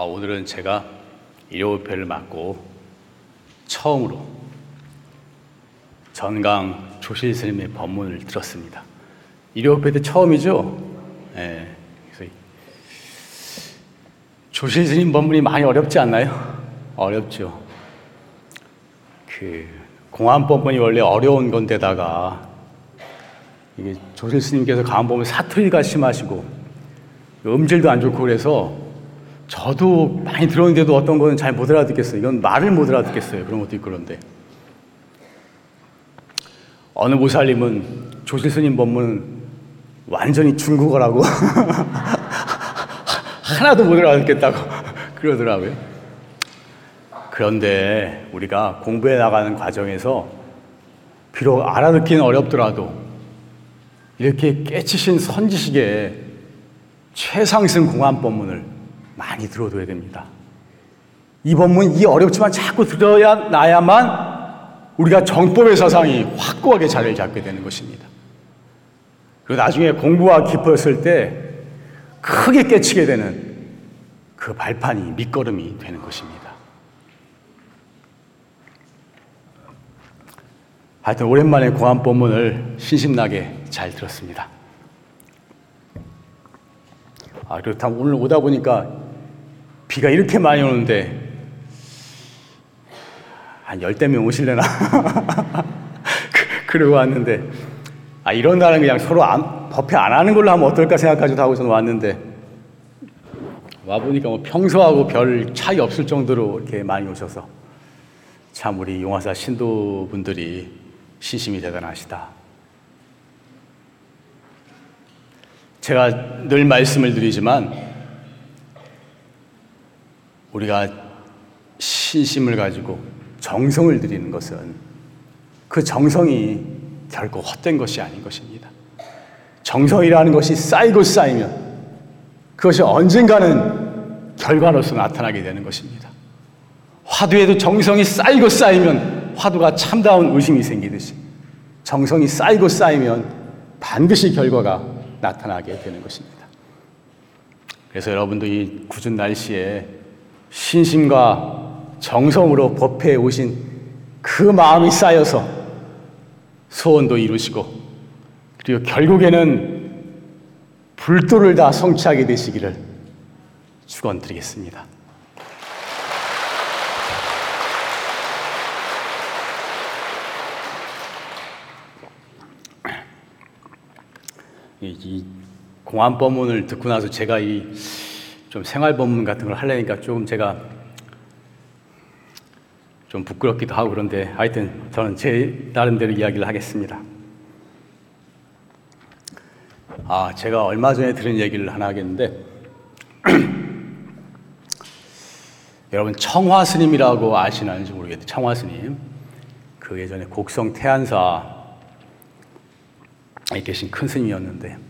아, 오늘은 제가 일요일회를 맡고 처음으로 전강 조실 스님의 법문을 들었습니다. 일요일회 때 처음이죠? 예. 그래서 조실 스님 법문이 많이 어렵지 않나요? 어렵죠. 그 공안 법문이 원래 어려운 건데다가 이게 조실 스님께서 강한 법문 사투리가 심하시고 음질도 안 좋고 그래서 저도 많이 들었는데도 어떤 거는 잘 못 알아듣겠어요. 이건 말을 못 알아듣겠어요. 그런 것도 있고 그런데. 어느 보살님은 조실스님 법문 완전히 중국어라고 하나도 못 알아듣겠다고 그러더라고요. 그런데 우리가 공부해 나가는 과정에서 비록 알아듣기는 어렵더라도 이렇게 깨치신 선지식의 최상승 공안 법문을 많이 들어둬야 됩니다. 이 법문 이 어렵지만 자꾸 들어야 나야만 우리가 정법의 사상이 확고하게 자리를 잡게 되는 것입니다. 그리고 나중에 공부가 깊었을 때 크게 깨치게 되는 그 발판이 밑거름이 되는 것입니다. 하여튼 오랜만에 공안 법문을 신심나게 잘 들었습니다. 아, 그렇다면 오늘 오다 보니까 비가 이렇게 많이 오는데 한 열대 명 오실래나? 그, 그러고 왔는데 아 이런 날은 그냥 서로 안, 법회 안 하는 걸로 하면 어떨까 생각하지도 하고 저는 왔는데 와 보니까 뭐 평소하고 별 차이 없을 정도로 이렇게 많이 오셔서 참 우리 용화사 신도분들이 신심이 대단하시다. 제가 늘 말씀을 드리지만 우리가 신심을 가지고 정성을 드리는 것은 그 정성이 결코 헛된 것이 아닌 것입니다. 정성이라는 것이 쌓이고 쌓이면 그것이 언젠가는 결과로서 나타나게 되는 것입니다. 화두에도 정성이 쌓이고 쌓이면 화두가 참다운 의심이 생기듯이 정성이 쌓이고 쌓이면 반드시 결과가 나타나게 되는 것입니다. 그래서 여러분도 이 굳은 날씨에 신심과 정성으로 법회에 오신 그 마음이 쌓여서 소원도 이루시고 그리고 결국에는 불도를 다 성취하게 되시기를 축원드리겠습니다. 이 공안 법문을 듣고 나서 제가 이 좀 생활 법문 같은 걸 하려니까 조금 제가 좀 부끄럽기도 하고 그런데 하여튼 저는 제 나름대로 이야기를 하겠습니다. 아, 제가 얼마 전에 들은 얘기를 하나 하겠는데 여러분 청화 스님이라고 아시는지 모르겠는데 청화 스님 그 예전에 곡성 태안사에 계신 큰 스님이었는데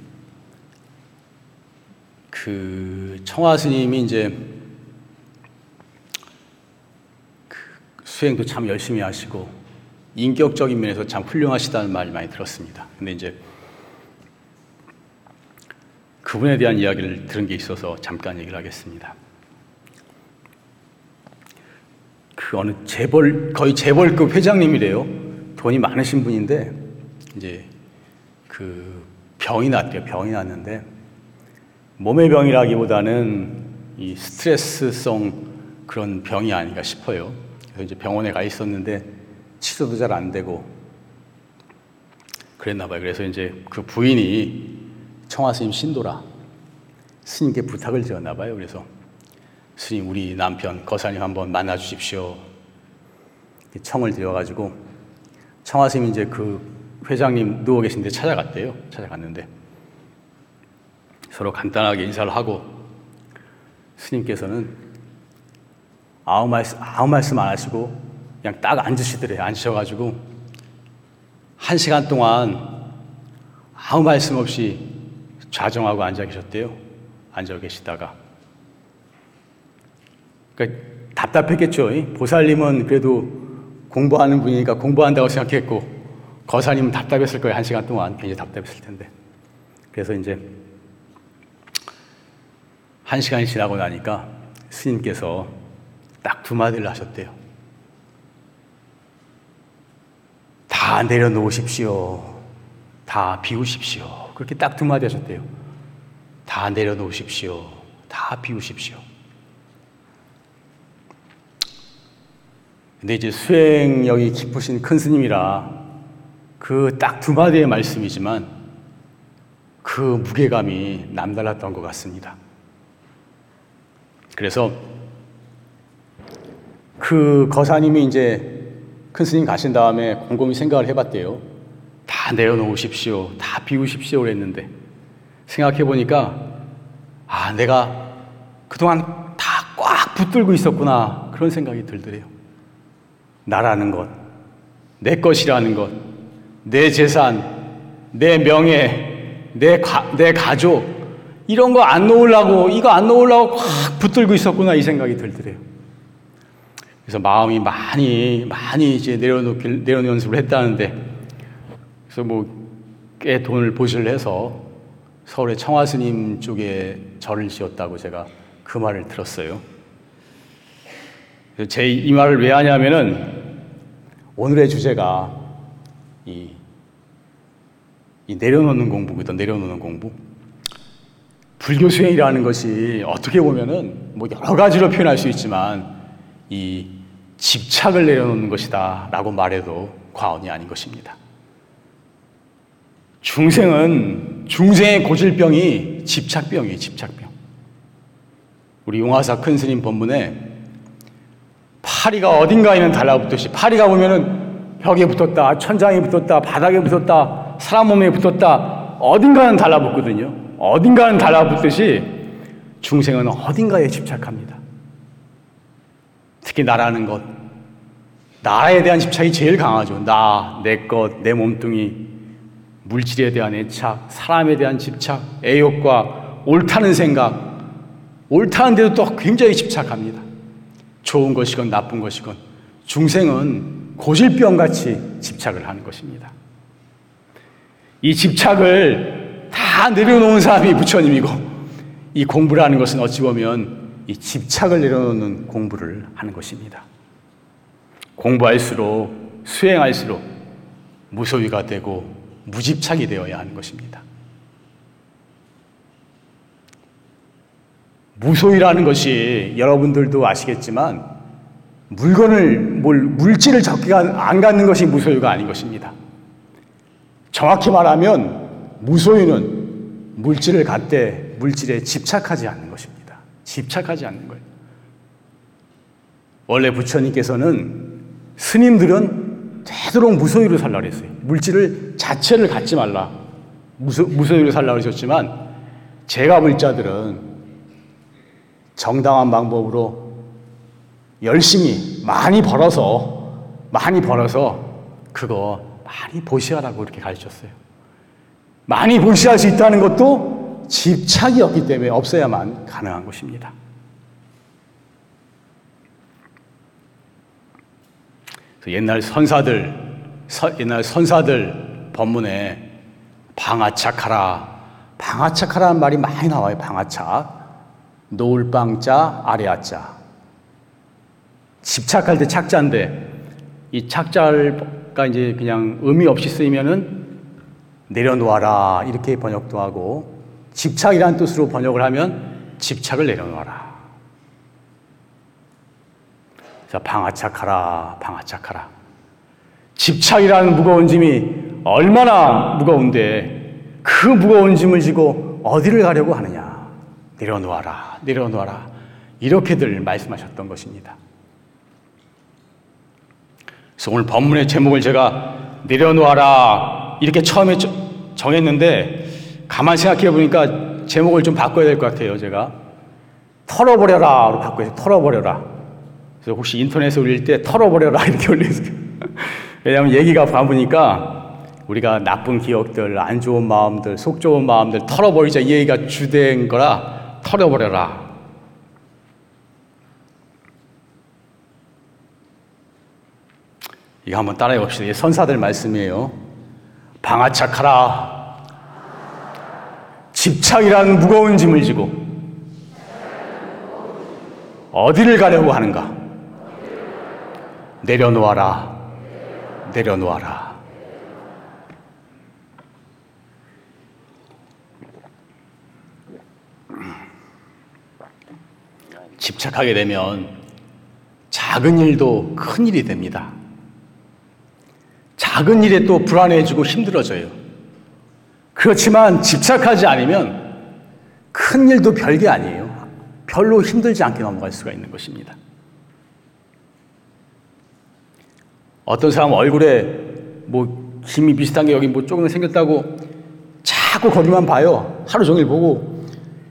그 청화 스님이 이제 그 수행도 참 열심히 하시고 인격적인 면에서 참 훌륭하시다는 말 많이 들었습니다. 근데 이제 그분에 대한 이야기를 들은 게 있어서 잠깐 얘기를 하겠습니다. 그 어느 재벌 거의 재벌급 회장님이래요. 돈이 많으신 분인데 이제 그 병이 났대요. 병이 났는데 몸의 병이라기보다는 이 스트레스성 그런 병이 아닌가 싶어요. 그래서 이제 병원에 가 있었는데 치료도 잘 안 되고 그랬나 봐요. 그래서 이제 그 부인이 청화 스님 신도라 스님께 부탁을 드렸나 봐요. 그래서 스님 우리 남편 거사님 한번 만나 주십시오. 청을 드려가지고 청화 스님 이제 그 회장님 누워 계신데 찾아갔대요. 찾아갔는데 서로 간단하게 인사를 하고 스님께서는 아무 말씀, 아무 말씀 안 하시고 그냥 딱 앉으시더래요. 앉으셔가지고 한 시간 동안 아무 말씀 없이 좌정하고 앉아 계셨대요. 앉아 계시다가. 그러니까 답답했겠죠. 보살님은 그래도 공부하는 분이니까 공부한다고 생각했고, 거사님은 답답했을 거예요. 한 시간 동안. 굉장히 답답했을 텐데. 그래서 이제 한 시간이 지나고 나니까 스님께서 딱 두 마디를 하셨대요. 다 내려놓으십시오. 다 비우십시오. 그렇게 딱 두 마디 하셨대요. 다 내려놓으십시오. 다 비우십시오. 근데 이제 수행력이 깊으신 큰 스님이라 그 딱 두 마디의 말씀이지만 그 무게감이 남달랐던 것 같습니다. 그래서 그 거사님이 이제 큰 스님 가신 다음에 곰곰이 생각을 해봤대요. 다 내려놓으십시오. 다 비우십시오. 그랬는데 생각해 보니까 아, 내가 그동안 다 꽉 붙들고 있었구나. 그런 생각이 들더래요. 나라는 것, 내 것이라는 것, 내 재산, 내 명예, 내, 가, 내 가족, 이런 거 안 놓으려고, 이거 안 놓으려고 꽉 붙들고 있었구나. 이 생각이 들더래요. 그래서 마음이 많이, 많이 이제 내려놓길, 내려놓 연습을 했다는데, 그래서 뭐, 꽤 돈을 보시를 해서 서울의 청화스님 쪽에 절을 지었다고 제가 그 말을 들었어요. 제 이 말을 왜 하냐면은 오늘의 주제가 이, 이 내려놓는 공부거든, 내려놓는 공부. 불교 수행이라는 것이 어떻게 보면은 뭐 여러 가지로 표현할 수 있지만 이 집착을 내려놓는 것이다 라고 말해도 과언이 아닌 것입니다. 중생은, 중생의 고질병이 집착병이에요, 집착병. 우리 용화사 큰 스님 법문에 파리가 어딘가에는 달라붙듯이 파리가 보면은 벽에 붙었다, 천장에 붙었다, 바닥에 붙었다, 사람 몸에 붙었다, 어딘가는 달라붙거든요. 어딘가는 달라붙듯이 중생은 어딘가에 집착합니다. 특히 나라는 것. 나에 대한 집착이 제일 강하죠. 나, 내 것, 내 몸뚱이, 물질에 대한 애착, 사람에 대한 집착, 애욕과 옳다는 생각, 옳다는 데도 또 굉장히 집착합니다. 좋은 것이건 나쁜 것이건 중생은 고질병같이 집착을 하는 것입니다. 이 집착을 다 내려놓은 사람이 부처님이고 이 공부라는 것은 어찌 보면 이 집착을 내려놓는 공부를 하는 것입니다. 공부할수록 수행할수록 무소유가 되고 무집착이 되어야 하는 것입니다. 무소유라는 것이 여러분들도 아시겠지만 물건을 뭘 물질을 적게가 안 갖는 것이 무소유가 아닌 것입니다. 정확히 말하면 무소유는 물질을 갖되 물질에 집착하지 않는 것입니다. 집착하지 않는 거예요. 원래 부처님께서는 스님들은 되도록 무소유로 살라 그랬어요. 물질을 자체를 갖지 말라. 무소, 무소유로 살라 그러셨지만 제가 물자들은 정당한 방법으로 열심히 많이 벌어서 많이 벌어서 그거 많이 보시하라고 이렇게 가르쳤어요. 많이 보시할 수 있다는 것도 집착이 없기 때문에 없어야만 가능한 것입니다. 옛날 선사들, 서, 옛날 선사들 법문에 방아착하라, 방아착하라는 말이 많이 나와요. 방아착. 노을 빵자, 아래 아 자. 집착할 때 착자인데 이 착자가 이제 그냥 의미 없이 쓰이면은 내려놓아라 이렇게 번역도 하고 집착이라는 뜻으로 번역을 하면 집착을 내려놓아라. 자, 방아착하라, 방아착하라. 집착이라는 무거운 짐이 얼마나 무거운데 그 무거운 짐을 지고 어디를 가려고 하느냐. 내려놓아라, 내려놓아라. 이렇게들 말씀하셨던 것입니다. 그래서 오늘 법문의 제목을 제가 내려놓아라 이렇게 처음에 정했는데 가만 생각해 보니까 제목을 좀 바꿔야 될 것 같아요. 제가 털어버려라로 바꿔서 털어버려라. 그래서 혹시 인터넷에 올릴 때 털어버려라 이렇게 올리세요. 왜냐하면 얘기가 바보니까 우리가 나쁜 기억들, 안 좋은 마음들, 속 좋은 마음들 털어버리자 이 얘기가 주된 거라 털어버려라. 이거 한번 따라해 봅시다. 선사들 말씀이에요. 방아착하라. 집착이라는 무거운 짐을 지고 어디를 가려고 하는가? 내려놓아라. 내려놓아라. 집착하게 되면 작은 일도 큰 일이 됩니다. 작은 일에 또 불안해지고 힘들어져요. 그렇지만 집착하지 않으면 큰 일도 별게 아니에요. 별로 힘들지 않게 넘어갈 수가 있는 것입니다. 어떤 사람 얼굴에 뭐 힘이 비슷한 게 여기 뭐 조금 생겼다고 자꾸 거기만 봐요. 하루 종일 보고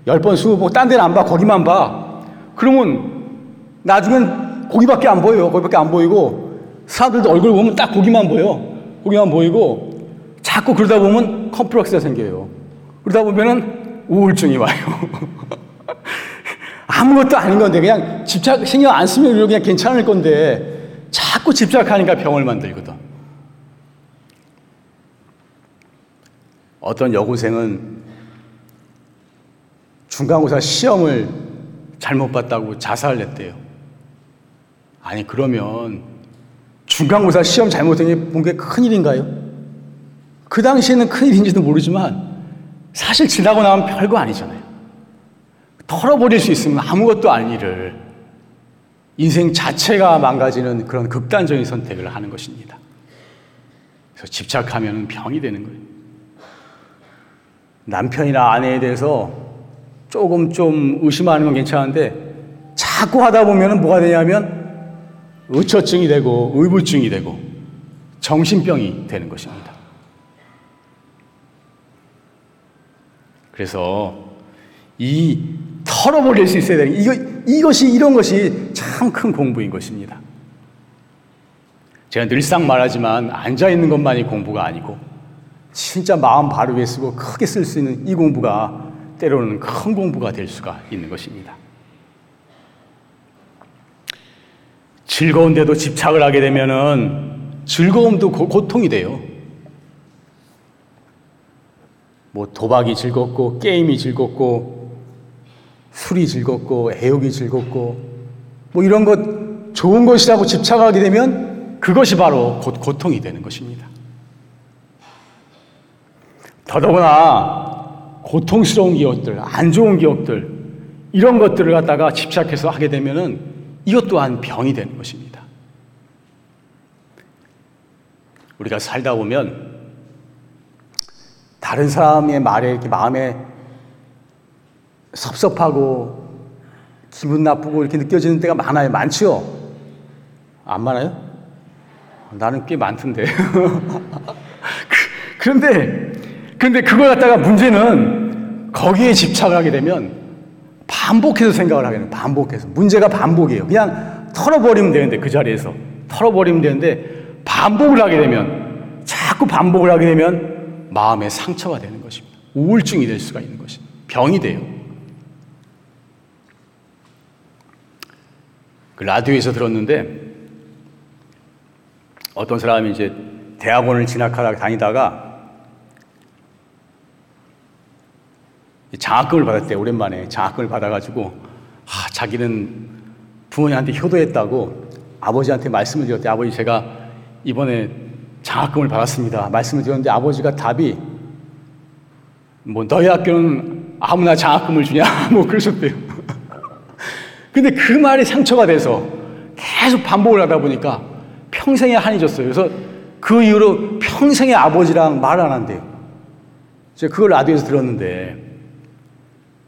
열 번, 스무 번, 딴 데는 안 봐. 거기만 봐. 그러면 나중엔 거기밖에 안 보여요. 거기밖에 안 보이고 사람들도 얼굴 보면 딱 거기만 보여. 거기만 보이고 자꾸 그러다 보면 컴플렉스가 생겨요. 그러다 보면은 우울증이 와요. 아무것도 아닌 건데 그냥 집착 신경 안 쓰면 그냥 괜찮을 건데 자꾸 집착하니까 병을 만들거든. 어떤 여고생은 중간고사 시험을 잘못 봤다고 자살을 했대요. 아니 그러면 중간고사 시험 잘못된 본게 큰일인가요? 그 당시에는 큰일인지도 모르지만 사실 지나고 나면 별거 아니잖아요. 털어버릴 수 있으면 아무것도 아닌 일을 인생 자체가 망가지는 그런 극단적인 선택을 하는 것입니다. 그래서 집착하면 병이 되는 거예요. 남편이나 아내에 대해서 조금 좀 의심하는 건 괜찮은데 자꾸 하다 보면 뭐가 되냐면 의처증이 되고 의부증이 되고 정신병이 되는 것입니다. 그래서 이 털어버릴 수 있어야 되는 이거 이것이 이런 것이 참 큰 공부인 것입니다. 제가 늘상 말하지만 앉아 있는 것만이 공부가 아니고 진짜 마음 바르게 쓰고 크게 쓸 수 있는 이 공부가 때로는 큰 공부가 될 수가 있는 것입니다. 즐거운데도 집착을 하게 되면은 즐거움도 고, 통이 돼요. 뭐 도박이 즐겁고 게임이 즐겁고 술이 즐겁고 애욕이 즐겁고 뭐 이런 것 좋은 것이라고 집착하게 되면 그것이 바로 곧 고통이 되는 것입니다. 더더구나 고통스러운 기억들, 안 좋은 기억들 이런 것들을 갖다가 집착해서 하게 되면은 이것 또한 병이 되는 것입니다. 우리가 살다 보면 다른 사람의 말에 이렇게 마음에 섭섭하고 기분 나쁘고 이렇게 느껴지는 때가 많아요. 많지요? 안 많아요? 나는 꽤 많던데. 그런데, 그런데 그걸 갖다가 문제는 거기에 집착을 하게 되면 반복해서 생각을 하게 돼요. 반복해서. 문제가 반복이에요. 그냥 털어버리면 되는데, 그 자리에서. 털어버리면 되는데, 반복을 하게 되면, 자꾸 반복을 하게 되면 마음에 상처가 되는 것입니다. 우울증이 될 수가 있는 것입니다. 병이 돼요. 그 라디오에서 들었는데 어떤 사람이 이제 대학원을 진학하다 다니다가 장학금을 받았대 오랜만에. 장학금을 받아가지고 아, 자기는 부모님한테 효도했다고 아버지한테 말씀을 드렸대. 아버지 제가 이번에 장학금을 받았습니다. 말씀을 드렸는데 아버지가 답이 뭐 너희 학교는 아무나 장학금을 주냐? 뭐 그러셨대요. 근데 그 말이 상처가 돼서 계속 반복을 하다 보니까 평생에 한이 졌어요. 그래서 그 이후로 평생에 아버지랑 말 안 한대요. 제가 그걸 라디오에서 들었는데,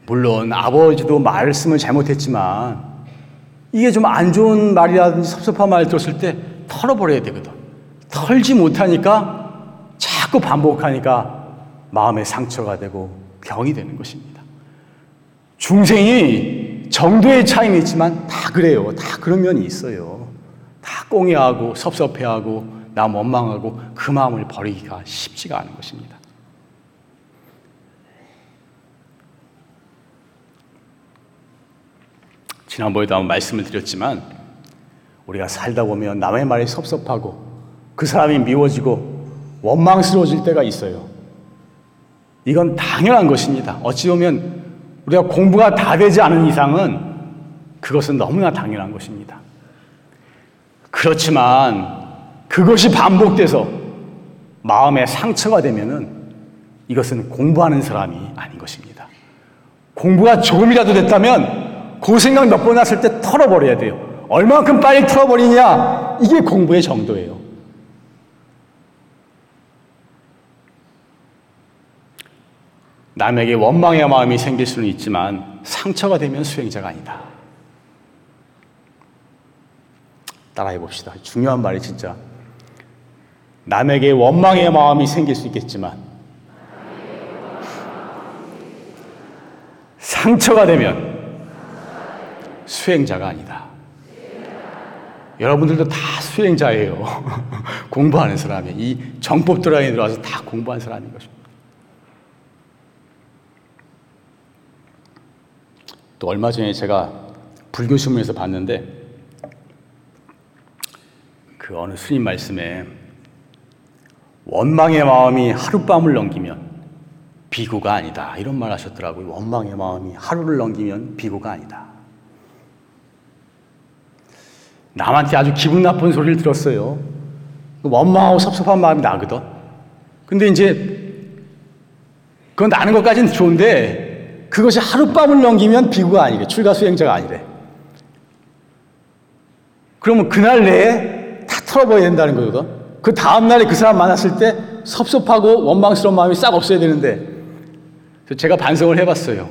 물론 아버지도 말씀을 잘못했지만, 이게 좀 안 좋은 말이라든지 섭섭한 말 들었을 때 털어버려야 되거든. 털지 못하니까 자꾸 반복하니까 마음의 상처가 되고 병이 되는 것입니다. 중생이 정도의 차이는 있지만 다 그래요. 다 그런 면이 있어요. 다 꽁해하고 섭섭해하고 남 원망하고 그 마음을 버리기가 쉽지가 않은 것입니다. 지난번에도 한번 말씀을 드렸지만 우리가 살다 보면 남의 말이 섭섭하고 그 사람이 미워지고 원망스러워질 때가 있어요. 이건 당연한 것입니다. 어찌 보면 우리가 공부가 다 되지 않은 이상은 그것은 너무나 당연한 것입니다. 그렇지만 그것이 반복돼서 마음에 상처가 되면은 이것은 공부하는 사람이 아닌 것입니다. 공부가 조금이라도 됐다면 그 생각 몇 번 났을 때 털어버려야 돼요. 얼마만큼 빨리 털어버리냐? 이게 공부의 정도예요. 남에게 원망의 마음이 생길 수는 있지만 상처가 되면 수행자가 아니다. 따라해 봅시다. 중요한 말이 진짜. 남에게 원망의 마음이 생길 수 있겠지만 상처가 되면 수행자가 아니다. 여러분들도 다 수행자예요. 공부하는 사람이. 이 정법 들어에 들어와서 다 공부한 사람인 것입니다. 또 얼마 전에 제가 불교 신문에서 봤는데 그 어느 스님 말씀에 원망의 마음이 하룻밤을 넘기면 비구가 아니다. 이런 말 하셨더라고요. 원망의 마음이 하루를 넘기면 비구가 아니다. 남한테 아주 기분 나쁜 소리를 들었어요. 그 원망하고 섭섭한 마음이 나거든. 근데 이제 그건 나는 것까지는 좋은데 그것이 하룻밤을 넘기면 비구가 아니래. 출가 수행자가 아니래. 그러면 그날 내에 다 털어버려야 된다는 거거든. 그 다음날에 그 사람 만났을 때 섭섭하고 원망스러운 마음이 싹 없어야 되는데 제가 반성을 해봤어요.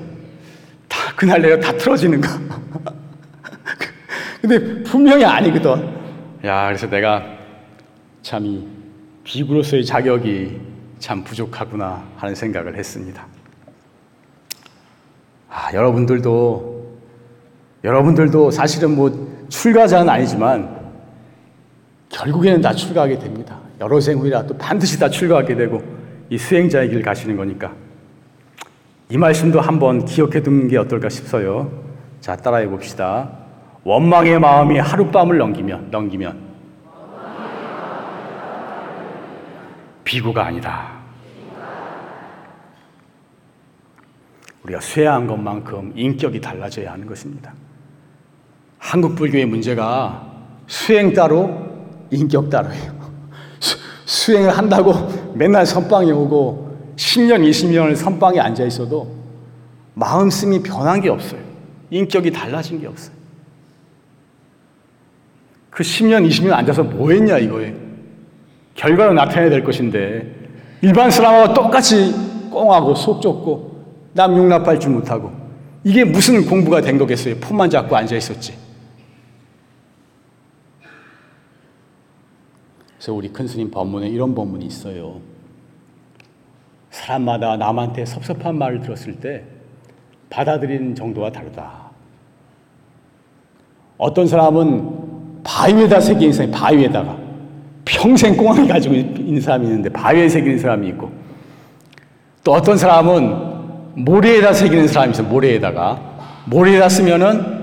다 그날 내가 다 틀어지는가? 근데 분명히 아니거든. 야, 그래서 내가 참 이 비구로서의 자격이 참 부족하구나 하는 생각을 했습니다. 아, 여러분들도 여러분들도 사실은 뭐 출가자는 아니지만 결국에는 다 출가하게 됩니다. 여러 생 후이라 또 반드시 다 출가하게 되고 이 수행자의 길 가시는 거니까 이 말씀도 한번 기억해 두는 게 어떨까 싶어요. 자, 따라해 봅시다. 원망의 마음이 하룻밤을 넘기면 넘기면 비구가 아니다. 우리가 쇠한 것만큼 인격이 달라져야 하는 것입니다. 한국 불교의 문제가 수행 따로 인격 따로예요. 수, 행을 한다고 맨날 선방에 오고 10년, 20년을 선방에 앉아 있어도 마음씀이 변한 게 없어요. 인격이 달라진 게 없어요. 그 10년, 20년 앉아서 뭐 했냐 이거예요. 결과로 나타내야 될 것인데 일반 사람하고 똑같이 꽁하고 속 좁고 남 용납할 줄 못하고 이게 무슨 공부가 된 거겠어요. 품만 잡고 앉아 있었지. 그래서 우리 큰 스님 법문에 이런 법문이 있어요. 사람마다 남한테 섭섭한 말을 들었을 때 받아들이는 정도가 다르다. 어떤 사람은 바위에다 새긴 사람이 바위에다가 평생 꽁황이 가지고 있는 사람이 있는데 바위에 새기는 사람이 있고 또 어떤 사람은 모래에다 새기는 사람이 있어 모래에다가 모래에다 쓰면은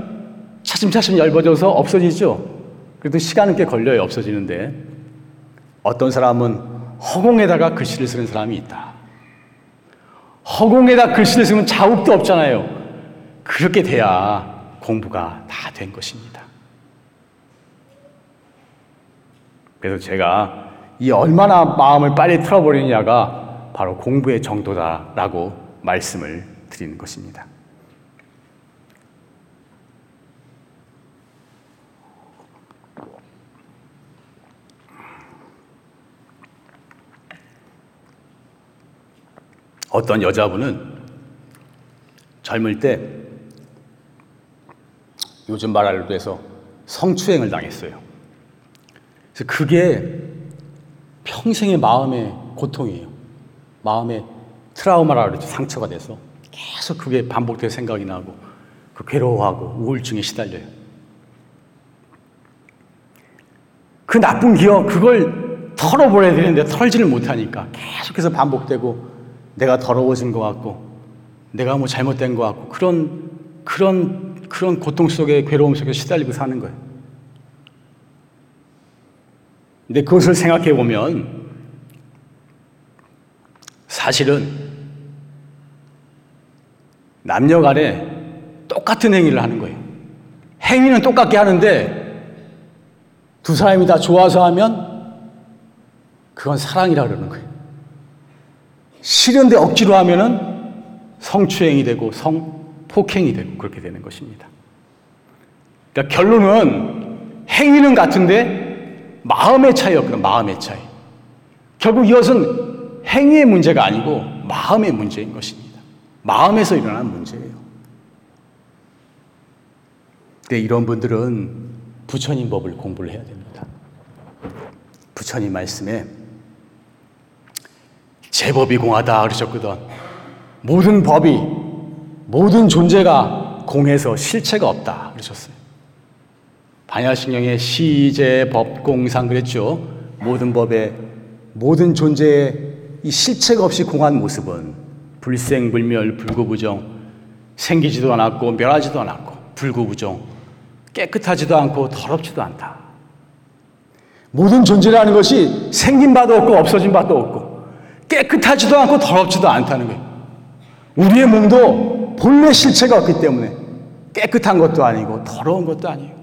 차츰차츰 얇아져서 없어지죠. 그래도 시간은 꽤 걸려요 없어지는데 어떤 사람은 허공에다가 글씨를 쓰는 사람이 있다. 허공에다 글씨를 쓰면 자욱도 없잖아요. 그렇게 돼야 공부가 다 된 것입니다. 그래서 제가 이 얼마나 마음을 빨리 틀어버리느냐가 바로 공부의 정도다라고 말씀을 드리는 것입니다. 어떤 여자분은 젊을 때 요즘 말하려도 해서 성추행을 당했어요. 그래서 그게 평생의 마음의 고통이에요. 마음의 트라우마라 그러죠. 상처가 돼서 계속 그게 반복돼서 생각이 나고 그 괴로워하고 우울증에 시달려요. 그 나쁜 기억 그걸 털어버려야 되는데 털지를 못하니까 계속해서 반복되고 내가 더러워진 것 같고 내가 뭐 잘못된 것 같고 그런 그런 그런 고통 속에 괴로움 속에 시달리고 사는 거예요. 근데 그것을 생각해 보면 사실은 남녀 간에 똑같은 행위를 하는 거예요. 행위는 똑같게 하는데 두 사람이 다 좋아서 하면 그건 사랑이라 그러는 거예요. 싫은데 억지로 하면은 성추행이 되고 성폭행이 되고 그렇게 되는 것입니다. 그러니까 결론은 행위는 같은데 마음의 차이였거든, 마음의 차이. 결국 이것은 행위의 문제가 아니고 마음의 문제인 것입니다. 마음에서 일어난 문제예요. 근데 이런 분들은 부처님 법을 공부를 해야 됩니다. 부처님 말씀에 제법이 공하다 그러셨거든. 모든 법이, 모든 존재가 공해서 실체가 없다 그러셨어요. 반야신경의 시제 법 공상 그랬죠. 모든 법에, 모든 존재의 이 실체가 없이 공한 모습은 불생불멸, 불구부정, 생기지도 않았고 멸하지도 않았고 불구부정, 깨끗하지도 않고 더럽지도 않다. 모든 존재라는 것이 생긴 바도 없고 없어진 바도 없고 깨끗하지도 않고 더럽지도 않다는 거예요. 우리의 몸도 본래 실체가 없기 때문에 깨끗한 것도 아니고 더러운 것도 아니에요.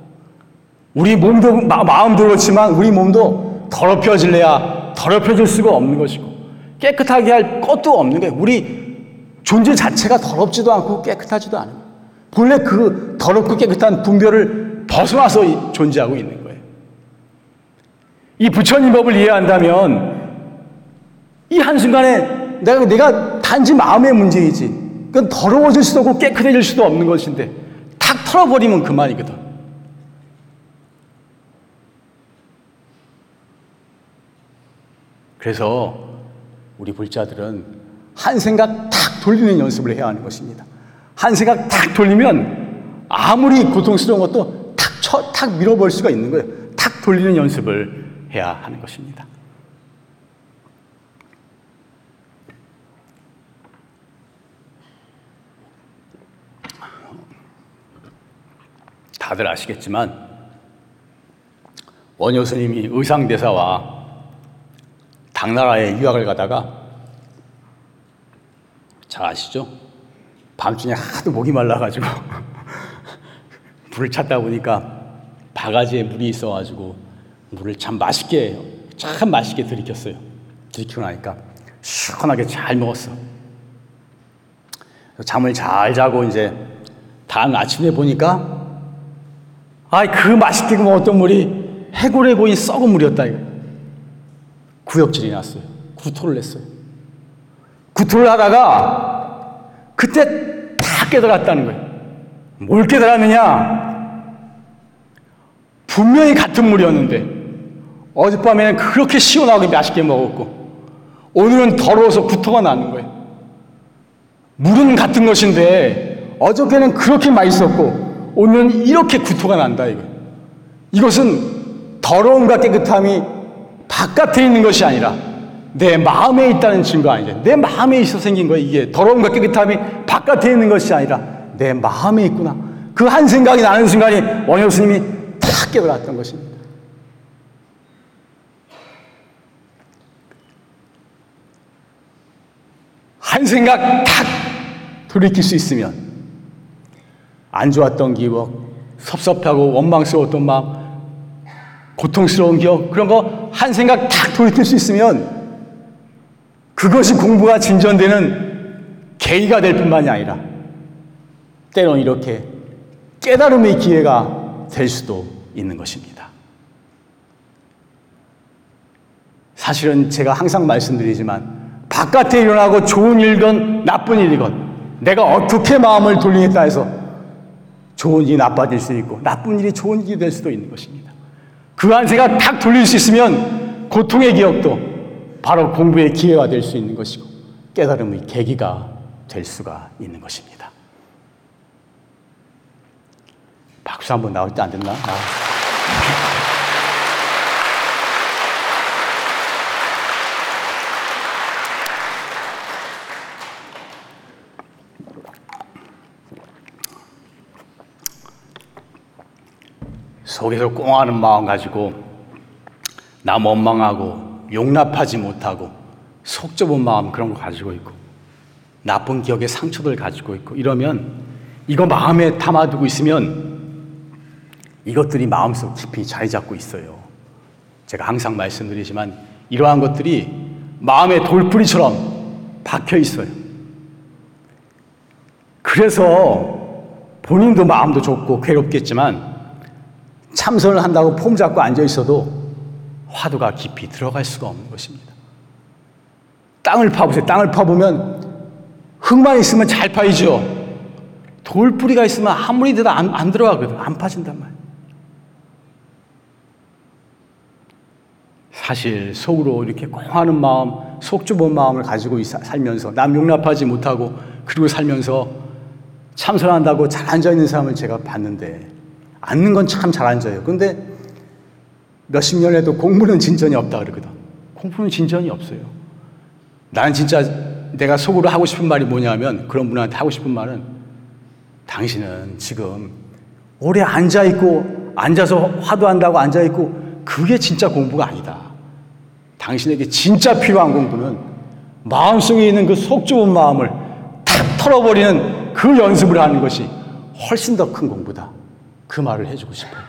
우리 몸도 마음도 그렇지만 우리 몸도 더럽혀질래야 더럽혀질 수가 없는 것이고 깨끗하게 할 것도 없는 거예요. 우리 존재 자체가 더럽지도 않고 깨끗하지도 않아요. 본래 그 더럽고 깨끗한 분별을 벗어나서 존재하고 있는 거예요. 이 부처님 법을 이해한다면 이 한순간에 내가, 내가 단지 마음의 문제이지. 그건 더러워질 수도 없고 깨끗해질 수도 없는 것인데 탁 털어버리면 그만이거든. 그래서 우리 불자들은 한 생각 탁 돌리는 연습을 해야 하는 것입니다. 한 생각 탁 돌리면 아무리 고통스러운 것도 탁, 쳐, 탁 밀어볼 수가 있는 거예요. 탁 돌리는 연습을 해야 하는 것입니다. 다들 아시겠지만 원효 스님이 의상대사와 당나라에 유학을 가다가 잘 아시죠? 밤중에 하도 목이 말라가지고 물을 찾다 보니까 바가지에 물이 있어가지고 물을 참 맛있게 참 맛있게 들이켰어요. 들이키고 나니까 시원하게 잘 먹었어. 잠을 잘 자고 이제 다음 아침에 보니까 아이 그 맛있게 먹었던 물이 해골에 고인 썩은 물이었다 이거. 구역질이 났어요. 구토를 냈어요. 구토를 하다가 그때 다 깨달았다는 거예요. 뭘 깨달았느냐? 분명히 같은 물이었는데 어젯밤에는 그렇게 시원하게 맛있게 먹었고 오늘은 더러워서 구토가 나는 거예요. 물은 같은 것인데 어저께는 그렇게 맛있었고 오늘은 이렇게 구토가 난다 이거. 이것은 더러움과 깨끗함이 바깥에 있는 것이 아니라 내 마음에 있다는 증거 아니죠. 내 마음에 있어 생긴 거예요. 이게 더러움과 깨끗함이 바깥에 있는 것이 아니라 내 마음에 있구나. 그 한 생각이 나는 순간이 원효 스님이 탁 깨달았던 것입니다. 한 생각 탁 돌이킬 수 있으면 안 좋았던 기억, 섭섭하고 원망스러웠던 마음, 고통스러운 기억, 그런 거 한 생각 탁 돌이킬 수 있으면 그것이 공부가 진전되는 계기가 될 뿐만이 아니라 때론 이렇게 깨달음의 기회가 될 수도 있는 것입니다. 사실은 제가 항상 말씀드리지만 바깥에 일어나고 좋은 일건 나쁜 일이건 내가 어떻게 마음을 돌리겠다 해서 좋은 일이 나빠질 수 있고 나쁜 일이 좋은 일이 될 수도 있는 것입니다. 그 한세가 탁 돌릴 수 있으면 고통의 기억도 바로 공부의 기회가 될 수 있는 것이고 깨달음의 계기가 될 수가 있는 것입니다. 박수 한번 나올 때 안 됐나? 아. 속에서 꽁하는 마음 가지고 남 원망하고 용납하지 못하고 속 좁은 마음 그런 거 가지고 있고 나쁜 기억의 상처들 가지고 있고 이러면 이거 마음에 담아두고 있으면 이것들이 마음속 깊이 자리 잡고 있어요. 제가 항상 말씀드리지만 이러한 것들이 마음의 돌뿌리처럼 박혀 있어요. 그래서 본인도 마음도 좁고 괴롭겠지만 참선을 한다고 폼 잡고 앉아 있어도 화두가 깊이 들어갈 수가 없는 것입니다. 땅을 파보세요. 땅을 파보면 흙만 있으면 잘 파이죠. 돌뿌리가 있으면 아무리 돼도 안, 안 들어가거든. 안 파진단 말이에요. 사실 속으로 이렇게 공하는 마음, 속 좁은 마음을 가지고 살면서 남 용납하지 못하고 그리고 살면서 참선한다고 잘 앉아 있는 사람을 제가 봤는데 앉는 건 참 잘 앉아요. 근데 몇십 년 해도 공부는 진전이 없다 그러거든. 공부는 진전이 없어요. 나는 진짜 내가 속으로 하고 싶은 말이 뭐냐면 그런 분한테 하고 싶은 말은 당신은 지금 오래 앉아 있고 앉아서 화도한다고 앉아 있고 그게 진짜 공부가 아니다. 당신에게 진짜 필요한 공부는 마음속에 있는 그 속 좁은 마음을 탁 털어버리는 그 연습을 하는 것이 훨씬 더 큰 공부다. 그 말을 해주고 싶어요.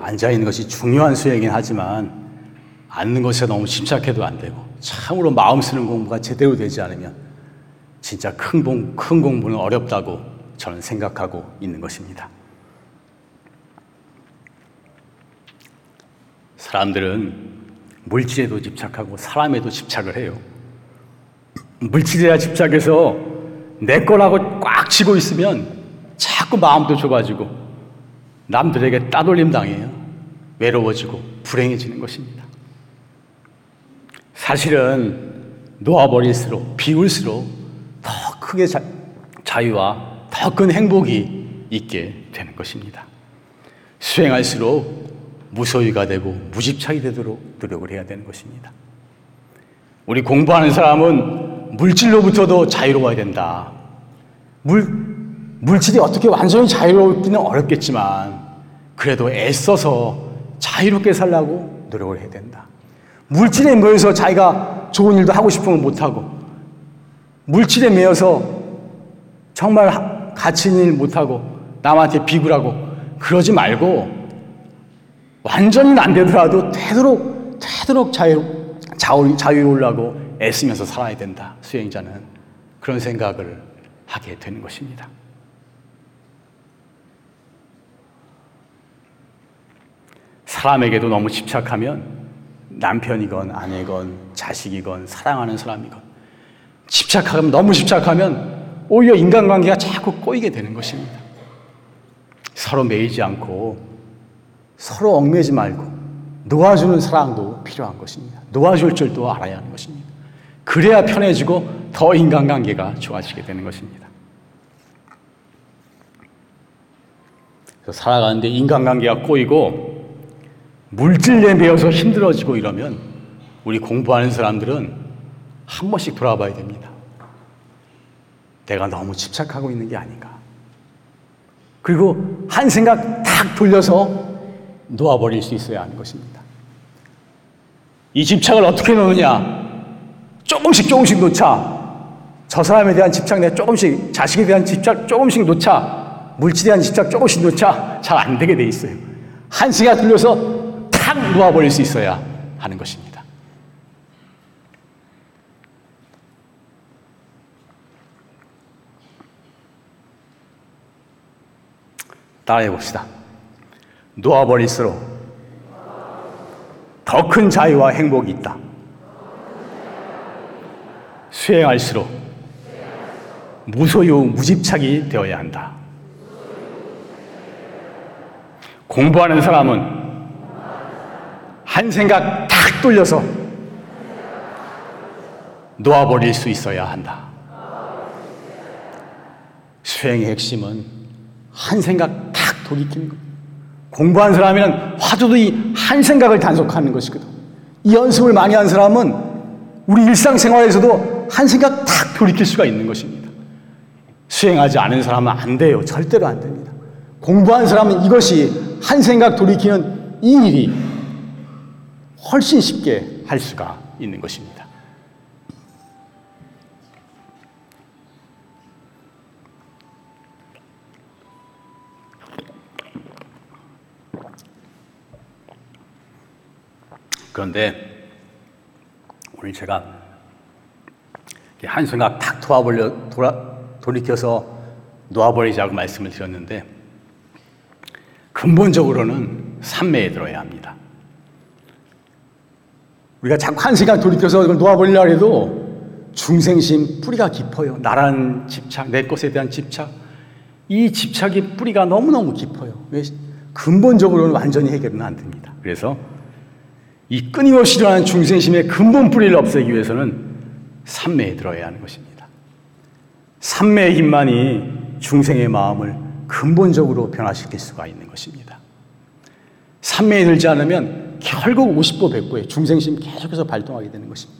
앉아 있는 것이 중요한 수행이긴 하지만 앉는 것에 너무 집착해도 안 되고 참으로 마음 쓰는 공부가 제대로 되지 않으면 진짜 큰, 공, 큰 공부는 어렵다고 저는 생각하고 있는 것입니다. 사람들은 물질에도 집착하고 사람에도 집착을 해요. 물질에야 집착해서 내 거라고 꽉 쥐고 있으면 자꾸 마음도 좁아지고 남들에게 따돌림 당해요. 외로워지고 불행해지는 것입니다. 사실은 놓아버릴수록 비울수록 더 크게 자, 자유와 더 큰 행복이 있게 되는 것입니다. 수행할수록 무소유가 되고 무집착이 되도록 노력을 해야 되는 것입니다. 우리 공부하는 사람은 물질로부터도 자유로워야 된다. 물, 물질이 어떻게 완전히 자유롭기는 어렵겠지만 그래도 애써서 자유롭게 살라고 노력을 해야 된다. 물질에 매여서 자기가 좋은 일도 하고 싶으면 못하고, 물질에 매여서 정말 가치 있는 일 못하고, 남한테 비굴하고, 그러지 말고, 완전히 안 되더라도 되도록, 되도록 자유, 자유, 자유로우려고 애쓰면서 살아야 된다. 수행자는. 그런 생각을 하게 되는 것입니다. 사람에게도 너무 집착하면 남편이건 아내건 자식이건 사랑하는 사람이건 집착하면 너무 집착하면 오히려 인간관계가 자꾸 꼬이게 되는 것입니다. 서로 매이지 않고 서로 얽매지 말고 놓아주는 사랑도 필요한 것입니다. 놓아줄 줄도 알아야 하는 것입니다. 그래야 편해지고 더 인간관계가 좋아지게 되는 것입니다. 살아가는데 인간관계가 꼬이고 물질에 매여서 힘들어지고 이러면 우리 공부하는 사람들은 한 번씩 돌아봐야 됩니다. 내가 너무 집착하고 있는 게 아닌가. 그리고 한 생각 탁 돌려서 놓아버릴 수 있어야 하는 것입니다. 이 집착을 어떻게 놓느냐? 조금씩 조금씩 놓자. 저 사람에 대한 집착 내 조금씩, 자식에 대한 집착 조금씩 놓자. 물질에 대한 집착 조금씩 놓자. 잘 안 되게 돼 있어요. 한 시간 돌려서 탁 놓아버릴 수 있어야 하는 것입니다. 따라해 봅시다. 놓아버릴수록 더 큰 자유와 행복이 있다. 수행할수록 무소유, 무집착이 되어야 한다. 공부하는 사람은 한 생각 탁 돌려서 놓아버릴 수 있어야 한다. 수행의 핵심은 한 생각 탁 돌이키는 것. 공부한 사람이는 화두도 이 한 생각을 단속하는 것이거든. 이 연습을 많이 한 사람은 우리 일상생활에서도 한 생각 탁 돌이킬 수가 있는 것입니다. 수행하지 않은 사람은 안 돼요. 절대로 안 됩니다. 공부한 사람은 이것이 한 생각 돌이키는 이 일이 훨씬 쉽게 할 수가 있는 것입니다. 그런데 오늘 제가 한 생각 탁 돌아버려 돌아 돌이켜서 놓아버리자고 말씀을 드렸는데 근본적으로는 삼매에 들어야 합니다. 우리가 자꾸 한 생각 돌이켜서 이걸 놓아버리려 해도 중생심 뿌리가 깊어요. 나라는 집착, 내 것에 대한 집착. 이 집착이 뿌리가 너무너무 깊어요. 왜? 근본적으로는 완전히 해결은 안 됩니다. 그래서 이 끊임없이 일어나는 중생심의 근본 뿌리를 없애기 위해서는 삼매에 들어야 하는 것입니다. 삼매의 힘만이 중생의 마음을 근본적으로 변화시킬 수가 있는 것입니다. 삼매에 들지 않으면 결국 50보 100보의 중생심 계속해서 발동하게 되는 것입니다.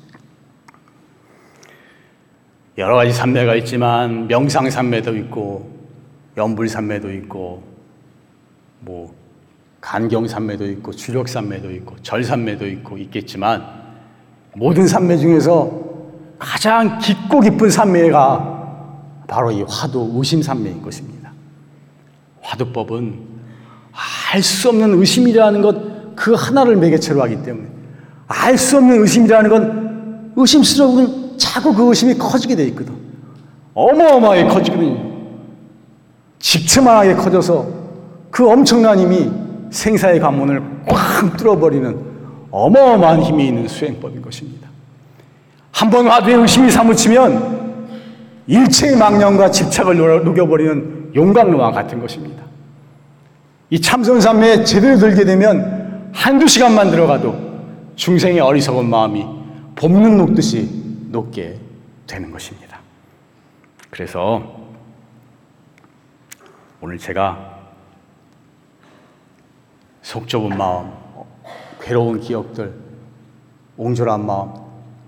여러 가지 삼매가 있지만 명상 삼매도 있고 연불 삼매도 있고 뭐 간경 삼매도 있고 주력 삼매도 있고 절 삼매도 있고 있겠지만 모든 삼매 중에서 가장 깊고 깊은 삼매가 바로 이 화두 의심 삼매인 것입니다. 화두법은 알 수 없는 의심이라는 것 그 하나를 매개체로 하기 때문에 알 수 없는 의심이라는 건 의심스러운 자꾸 그 의심이 커지게 돼 있거든. 어마어마하게 커지거든요. 집채만하게 커져서 그 엄청난 힘이 생사의 관문을 꽉 뚫어버리는 어마어마한 힘이 있는 수행법인 것입니다. 한 번 화두에 의심이 사무치면 일체의 망령과 집착을 녹여버리는 용광로와 같은 것입니다. 이 참선삼매에 제대로 들게 되면 한두 시간만 들어가도 중생의 어리석은 마음이 봄눈 녹듯이 녹게 되는 것입니다. 그래서 오늘 제가 속 좁은 마음, 괴로운 기억들, 옹졸한 마음,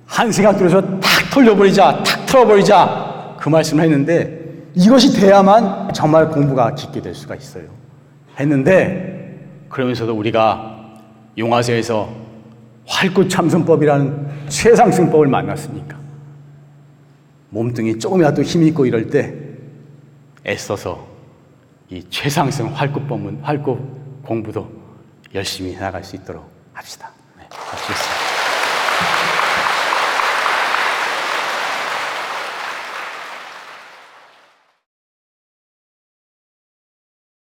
한 생각 들어서 탁 돌려버리자, 탁 틀어버리자 그 말씀을 했는데 이것이 돼야만 정말 공부가 깊게 될 수가 있어요. 했는데 그러면서도 우리가 용화세에서 활꽃참선법이라는 최상승법을 만났으니까 몸뚱이 조금이라도 힘이 있고 이럴 때 애써서 이 최상승 활꽃법은 활꽃 공부도 열심히 나갈 수 있도록 합시다. 네,